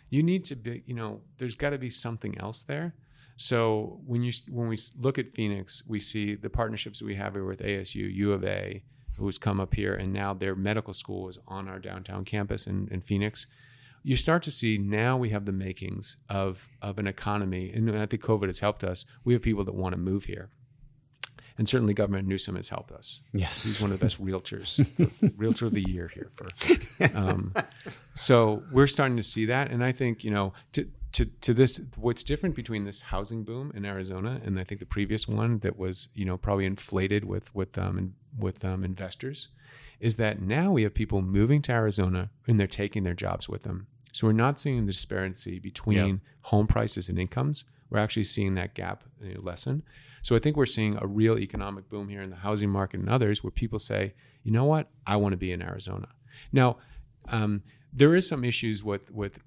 You need to be you know there's got to be something else there. So when you when we look at phoenix we see the partnerships we have here with asu u of a who's come up here and now their medical school is on our downtown campus in, in phoenix. You start to see now we have the makings of of an economy and i think covid has helped us. We have people that want to move here. And certainly governor newsom has helped us. Yes. he's one of the best realtors realtor of the year here for um, so we're starting to see that. And i think you know to to to this what's different between this housing boom in arizona and i think the previous one that was you know probably inflated with with um in, with um, investors is that now we have people moving to arizona and they're taking their jobs with them so we're not seeing the disparity between Yeah. home prices and incomes we're actually seeing that gap lessen so I think we're seeing a real economic boom here in the housing market and others where people say, you know what, I want to be in Arizona. Now, um, there is some issues with with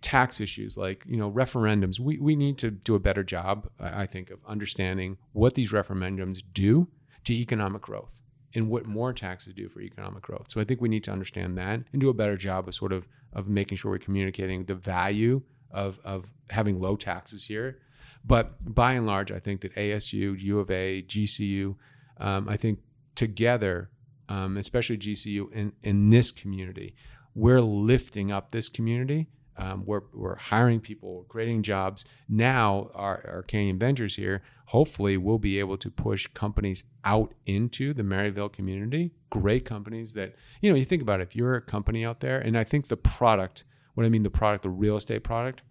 tax issues like you know referendums. We we need to do a better job, I I think, of understanding what these referendums do to economic growth and what more taxes do for economic growth. So I think we need to understand that and do a better job of sort of of making sure we're communicating the value of of having low taxes here but by and large, I think that ASU, U of A, GCU, um, I think together, um, especially GCU in, in this community, we're lifting up this community. Um, we're, we're hiring people, creating jobs. Now, our, our Canyon Ventures here, hopefully, we'll be able to push companies out into the Maryvale community. Great companies that, you know, you think about it, if you're a company out there, and I think the product, what I mean, the product, the real estate product,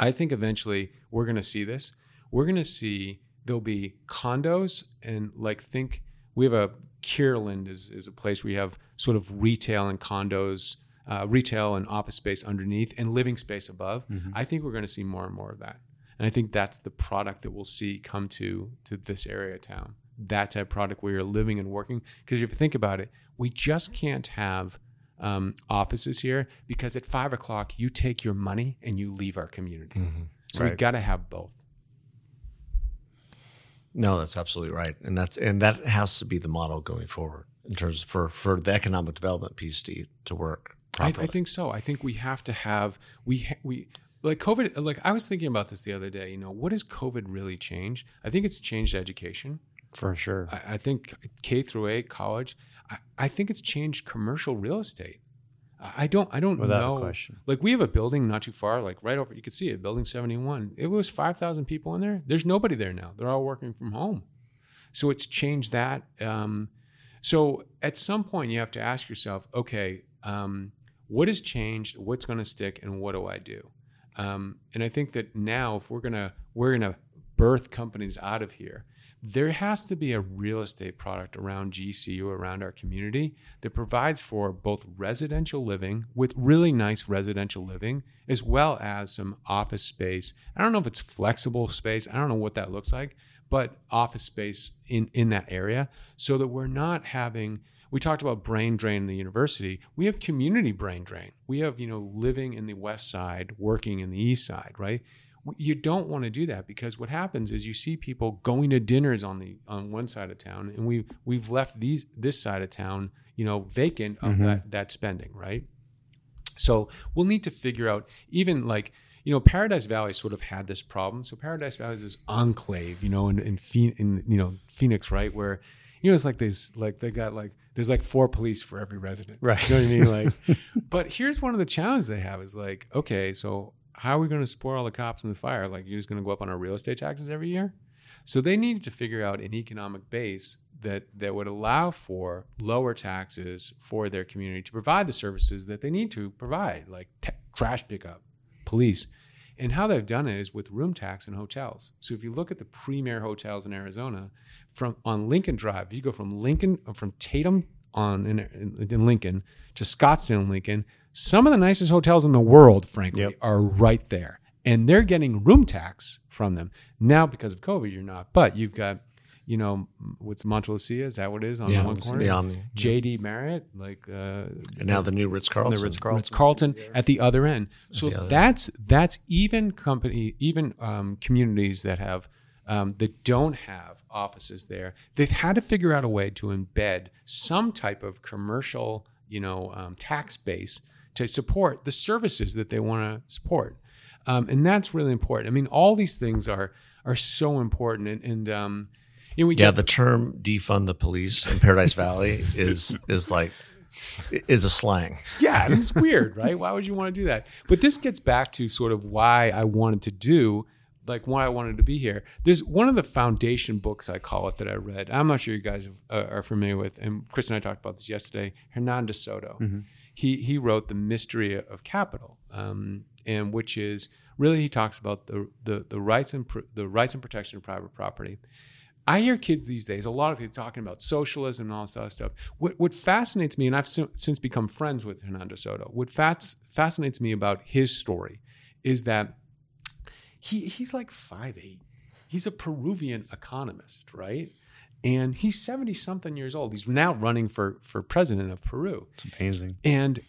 I think eventually we're going to see this. We're going to see there'll be condos and like think we have a Kierland is, is a place where you have sort of retail and condos, uh, retail and office space underneath and living space above. I think we're going to see more and more of that. And I think that's the product that we'll see come to to this area of town. That type of product where you're living and working. Because if you think about it, we just can't have um, offices here because at five o'clock you take your money and you leave our community. So we've got to have both. No, that's absolutely right, and that's and that has to be the model going forward in terms for for the economic development piece to to work I. I think so. I think we have to have we ha- we like COVID, like I was thinking about this the other day. You know, what has COVID really changed? I think it's changed education. For sure. I, I think K through eight, college. I, I think it's changed commercial real estate. I don't. I don't Without a know. question. Like we have a building not too far, like right over. You can see it, building seventy one. It was five thousand people in there. There's nobody there now. They're all working from home. So it's changed that. Um, so at some point, you have to ask yourself, okay, um, what has changed? What's going to stick, and what do I do? Um, and I think that now, if we're gonna we're gonna birth companies out of here, there has to be a real estate product around GCU around our community that provides for both residential living with really nice residential living as well as some office space. I don't know if it's flexible space. I don't know what that looks like, but office space in in that area so that we're not having we talked about brain drain in the university. We have community brain drain. We have, you know, living in the west side, working in the east side, right? You don't want to do that because what happens is you see people going to dinners on the on one side of town, and we we've left these this side of town, you know, vacant of Mhm. that that spending, right? So we'll need to figure out even like you know Paradise Valley sort of had this problem. So Paradise Valley is this enclave, you know, in in, in you know Phoenix, right, where you know it's like this like they got like there's like four police for every resident, Right. You know what I mean? Like, but here's one of the challenges they have is like, okay, so how are we going to support all the cops in the fire? Like, you're just going to go up on our real estate taxes every year? So they needed to figure out an economic base that that would allow for lower taxes for their community to provide the services that they need to provide, like t- trash pickup, police. And how they've done it is with room tax and hotels. So if you look at the premier hotels in Arizona, from on Lincoln Drive, you go from Lincoln from Tatum on in, in, in Lincoln to Scottsdale in Lincoln, some of the nicest hotels in the world, frankly, Yep. are right there, and they're getting room tax from them now because of COVID. You're not, but you've got, you know, what's Montelucia? Is that what it is on Yeah, one it's corner? the Omni. JD Marriott, like uh, And now the new Ritz Carlton. The. Ritz Carlton at the other end. So other that's that's even company, even um, communities that have um, that don't have offices there. They've had to figure out a way to embed some type of commercial, you know, um, tax base to support the services that they want to support, um, and that's really important. I mean, all these things are are so important, and, and um, you know, we Yeah, get the term defund the police in Paradise Valley is is like is a slang. Yeah, and it's weird, right? Why would you want to do that? But this gets back to sort of why I wanted to do, like why I wanted to be here. There's one of the foundation books I call it that I read. I'm not sure you guys uh, are familiar with, and Chris and I talked about this yesterday. Hernando de Soto. He he wrote the Mystery of Capital, um, and which is really he talks about the the, the rights and pr- the rights and protection of private property. I hear kids these days, a lot of people talking about socialism and all this other stuff. What, what fascinates me, and I've si- since become friends with Hernando Soto, what fats, fascinates me about his story is that he, he's like five 5'8. He's a Peruvian economist, right? And he's 70 something years old. He's now running for, for president of Peru. It's amazing. And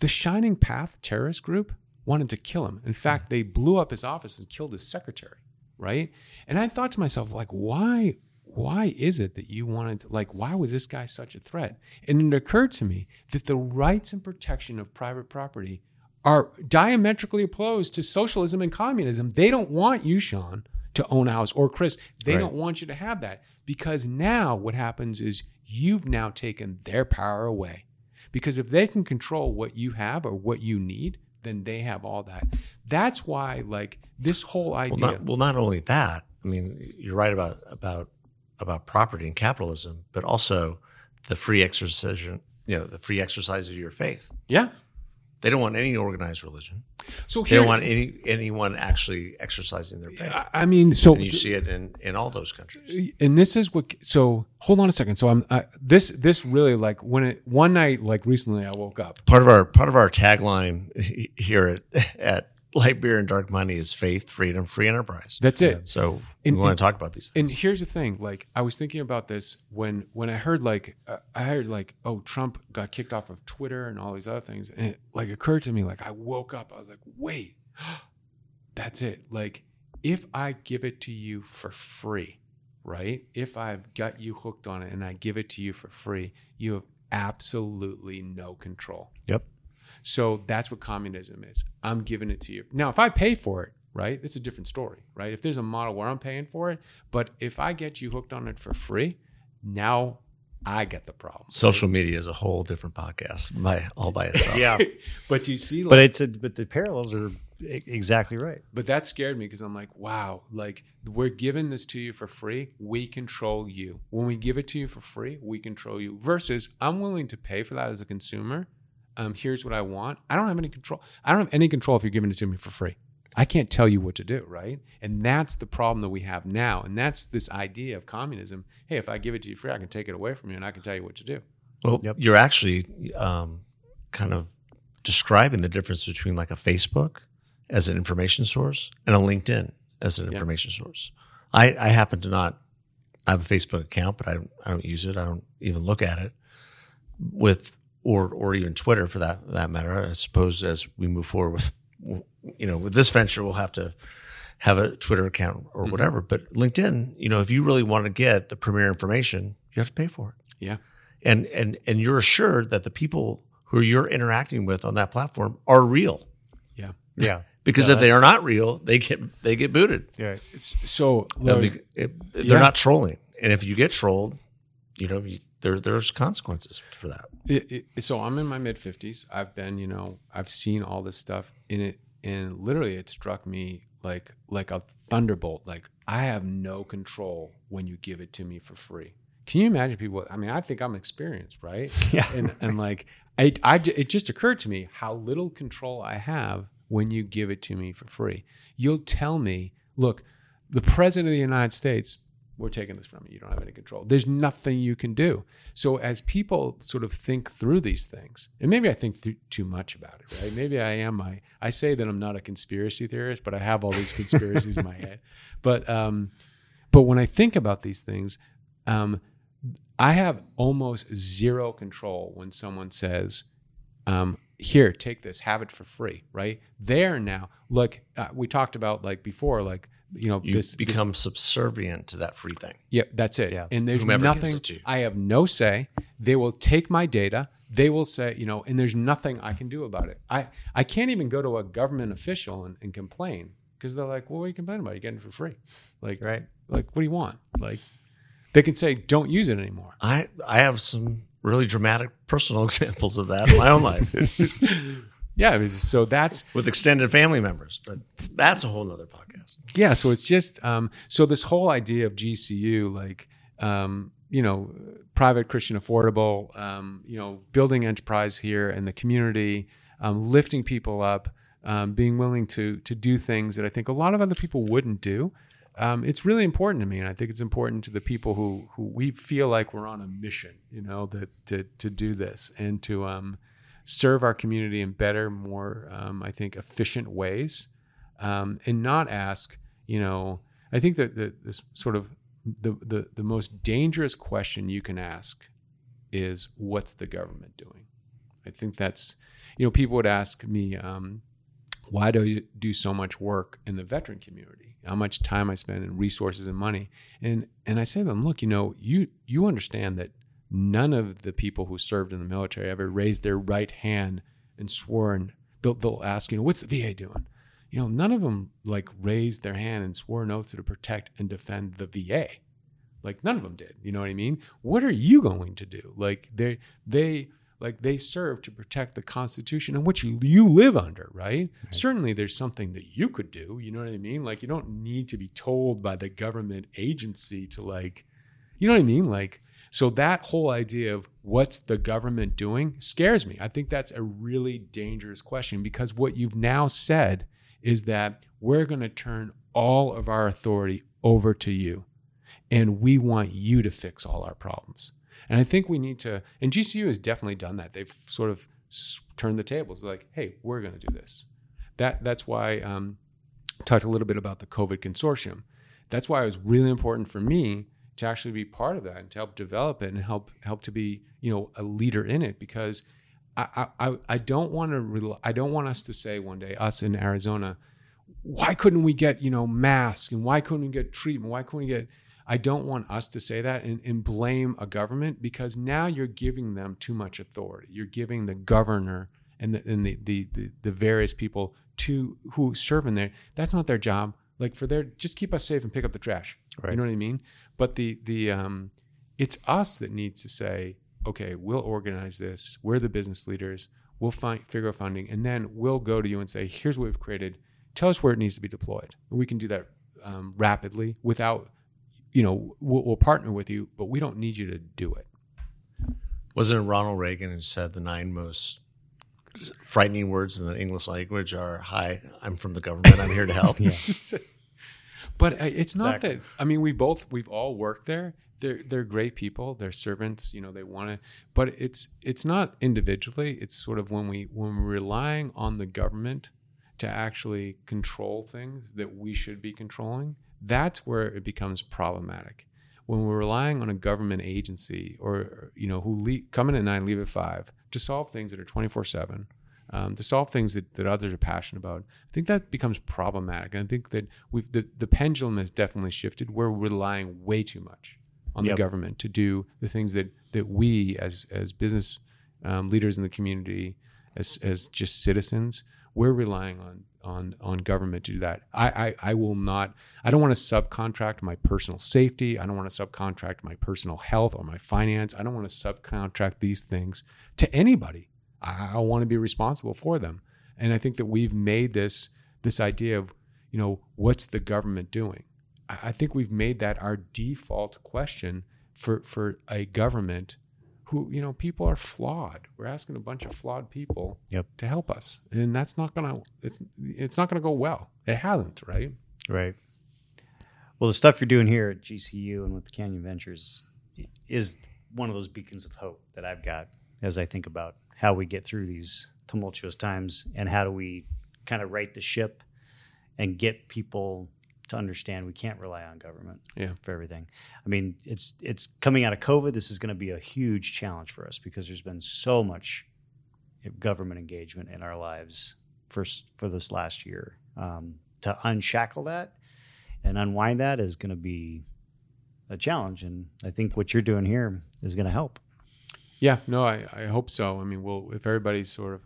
the Shining Path terrorist group wanted to kill him. In hmm. fact, they blew up his office and killed his secretary, right? And I thought to myself, like, why why is it that you wanted to like why was this guy such a threat? And it occurred to me that the rights and protection of private property are diametrically opposed to socialism and communism. They don't want you, Sean, to own a house or Chris, they Right. don't want you to have that because now what happens is you've now taken their power away. Because if they can control what you have or what you need, then they have all that. That's why, like this whole Well, idea. not well, not only that. I mean, you're right about about about property and capitalism, but also the free exercise. You know, the free exercise of your faith. yeah. They don't want any organized religion. So They don't want any anyone actually exercising their faith. I I mean, so and you see it in in all those countries. and this is what so hold on a second so i'm I, this this really like when it one night like recently i woke up Part of our part of our tagline here at at Light Beer and Dark Money is faith, freedom, free enterprise. that's it So And- we want and- to talk about these things. and here's the thing like i was thinking about this when when i heard like uh, i heard like oh trump got kicked off of twitter and all these other things and it like occurred to me like i woke up i was like wait that's it like if i give it to you for free right if i've got you hooked on it and i give it to you for free you have absolutely no control Yep. So that's what communism is. I'm giving it to you. Now, if I pay for it, right, it's a different story, right? If there's a model where I'm paying for it, but if I get you hooked on it for free, now I get the problem. Social media is a whole different podcast by all by itself. Yeah. But you see, like, but it's a, but the parallels are exactly right. But that scared me because I'm like, wow, like we're giving this to you for free. We control you. When we give it to you for free, we control you. Versus, I'm willing to pay for that as a consumer. Um, here's what I want. I don't have any control. I don't have any control if you're giving it to me for free. I can't tell you what to do, right? And that's the problem that we have now. And that's this idea of communism. Hey, if I give it to you free, I can take it away from you and I can tell you what to do. Well, Yep. you're actually um, kind of describing the difference between like a Facebook as an information source and a LinkedIn as an Yeah. information source. I, I happen to not I have a Facebook account, but I I don't use it. I don't even look at it with or or even Twitter for that that matter. I suppose as we move forward with you know with this venture, we'll have to have a Twitter account or Mhm. whatever. But LinkedIn, you know, if you really want to get the premier information, you have to pay for it Yeah. and and and you're assured that the people who you're interacting with on that platform are real Yeah. yeah. because Yeah, if they are not real they get they get booted Yeah. It's, so, They'll Lois, be- it- they're Yeah. not trolling and if you get trolled you know you, there there's consequences for that it, it, so I'm in my mid 50s. I've been, you know, I've seen all this stuff in it, and literally, it struck me like like a thunderbolt. Like I have no control when you give it to me for free. Can you imagine people? I mean, I think I'm experienced, right? Yeah. And and like I, I it just occurred to me how little control I have when you give it to me for free. You'll tell me, look, the president of the United States, we're taking this from you. You don't have any control. There's nothing you can do. So as people sort of think through these things, and maybe I think th- too much about it, right? Maybe I am. I I say that I'm not a conspiracy theorist, but I have all these conspiracies in my head. But um, but when I think about these things, um, I have almost zero control when someone says, um, "Here, take this, have it for free." Right there now. Look, uh, we talked about like before, like you know, you this become subservient to that free thing yeah, that's it. Yeah. And there's Whomever gives nothing it to you. I have no say. They will take my data. They will say, you know, and there's nothing I can do about it. I, I can't even go to a government official and, and complain because they're like, well, what are you complaining about? You're getting it for free. Like, Right. like, what do you want? Like, they can say, don't use it anymore. i i have some really dramatic personal examples of that in my own life Yeah. Mean, so that's, with extended family members but that's a whole nother podcast yeah so it's just um, so this whole idea of gcu like um, you know private christian affordable um, you know building enterprise here and the community um, lifting people up um, being willing to to do things that i think a lot of other people wouldn't do um, it's really important to me and i think it's important to the people who who we feel like we're on a mission you know that to to do this and to um, serve our community in better more um, i think efficient ways um, and not ask, you know, I think that the, this sort of the, the the most dangerous question you can ask is, "What's the government doing?" I think that's, you know, people would ask me, um, "Why do you do so much work in the veteran community? How much time I spend and resources and money?" And and I say to them, "Look, you know, you you understand that none of the people who served in the military ever raised their right hand and swore and they'll, they'll ask, you know, what's the VA doing? You know, none of them like raised their hand and swore an oath to protect and defend the VA. Like none of them did. You know what I mean? What are you going to do? Like they they like they serve to protect the Constitution in which you, you live under, right? Certainly, there's something that you could do. You know what I mean? Like you don't need to be told by the government agency to like, you know what I mean? Like so that whole idea of what's the government doing scares me. I think that's a really dangerous question because what you've now said is that we're going to turn all of our authority over to you and we want you to fix all our problems. And I think we need to, and GCU has definitely done that. They've sort of turned the tables like, hey, we're going to do this. That, that's why um, I talked a little bit about the COVID consortium. That's why it was really important for me to actually be part of that and to help develop it and help help to be you know a leader in it because I I, I don't want to rel- I don't want us to say one day us in Arizona why couldn't we get you know masks and why couldn't we get treatment why couldn't we get I don't want us to say that and, and blame a government because now you're giving them too much authority you're giving the governor and the and the the the, the various people to who serve in there. That's not their job. Like for their just keep us safe and pick up the trash. Right. You know what I mean? But the the um, it's us that needs to say, okay, we'll organize this. We're the business leaders. We'll find figure out funding, and then we'll go to you and say, here's what we've created. Tell us where it needs to be deployed. We can do that um, rapidly without, you know, we'll, we'll partner with you, but we don't need you to do it. Wasn't it Ronald Reagan who said the nine most frightening words in the English language are "Hi, I'm from the government. I'm here to help." Yeah. But uh, it's not Exactly. that. I mean, we both we've all worked there. They're they're great people. They're servants. You know, they want to. But it's it's not individually. It's sort of when we when we're relying on the government to actually control things that we should be controlling. That's where it becomes problematic. When we're relying on a government agency or you know who le- come in at nine, leave at five to solve things that are twenty four seven um, to solve things that, that others are passionate about. I think that becomes problematic. And I think that we've the, the pendulum has definitely shifted. We're relying way too much on Yep. the government to do the things that that we as as business um, leaders in the community, as as just citizens, we're relying on on on government to do that. I I, I will not. I don't want to subcontract my personal safety. I don't want to subcontract my personal health or my finance. I don't want to subcontract these things to anybody. I, I want to be responsible for them. And I think that we've made this this idea of, you know, what's the government doing? I, I think we've made that our default question for for a government who, you know, people are flawed. We're asking a bunch of flawed people Yep. to help us. And that's not gonna it's it's not gonna go well. It hasn't, right? Right. Well, the stuff you're doing here at GCU and with the Canyon Ventures is one of those beacons of hope that I've got as I think about how we get through these tumultuous times and how do we kind of right the ship and get people to understand we can't rely on government Yeah. for everything. I mean, it's it's coming out of COVID. This is going to be a huge challenge for us because there's been so much government engagement in our lives for for this last year. Um, to unshackle that and unwind that is going to be a challenge, and I think what you're doing here is going to help. Yeah, no, I, I hope so. I mean, we'll if everybody's sort of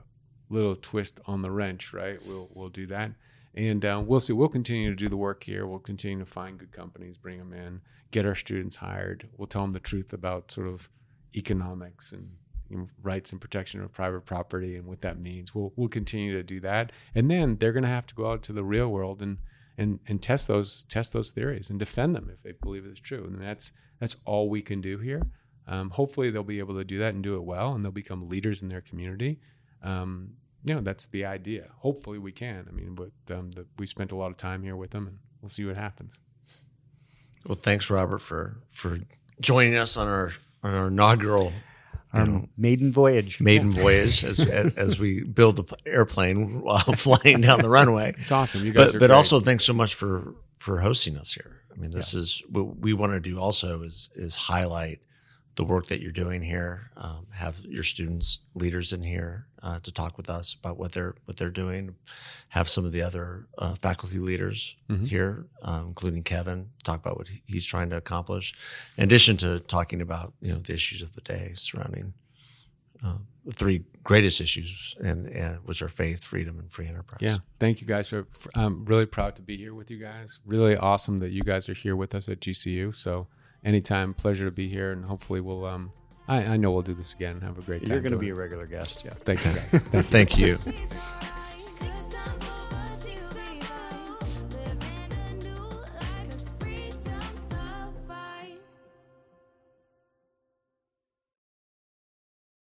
little twist on the wrench, right? We'll we'll do that, and uh, we'll see. We'll continue to do the work here. We'll continue to find good companies, bring them in, get our students hired. We'll tell them the truth about sort of economics and you know, rights and protection of private property and what that means. We'll we'll continue to do that, and then they're going to have to go out to the real world and and and test those test those theories and defend them if they believe it's true. And that's that's all we can do here. Um, hopefully, they'll be able to do that and do it well, and they'll become leaders in their community. Um, you know, that's the idea. Hopefully, we can. I mean, but um, the, we spent a lot of time here with them, and we'll see what happens. Well, thanks, Robert, for for joining us on our on our inaugural Our know, maiden voyage. maiden voyage as as we build the airplane while flying down the runway. It's awesome. You guys But are but great. also thanks so much for for hosting us here. I mean, this is what we want to do. Also, is is highlight the work that you're doing here. Um, have your students, leaders in here uh, to talk with us about what they're what they're doing. Have some of the other uh, faculty leaders Mhm. here, um, including Kevin, talk about what he's trying to accomplish. In addition to talking about you know the issues of the day surrounding uh, the three greatest issues, and, and which are faith, freedom, and free enterprise. Yeah, thank you guys for. for I'm really proud to be here with you guys. Really awesome that you guys are here with us at GCU. So anytime, pleasure to be here, and hopefully we'll. Um, I, I know we'll do this again. Have a great time. You're going to doing be a regular guest. Yeah. Thank you guys. Thank you. Jesus.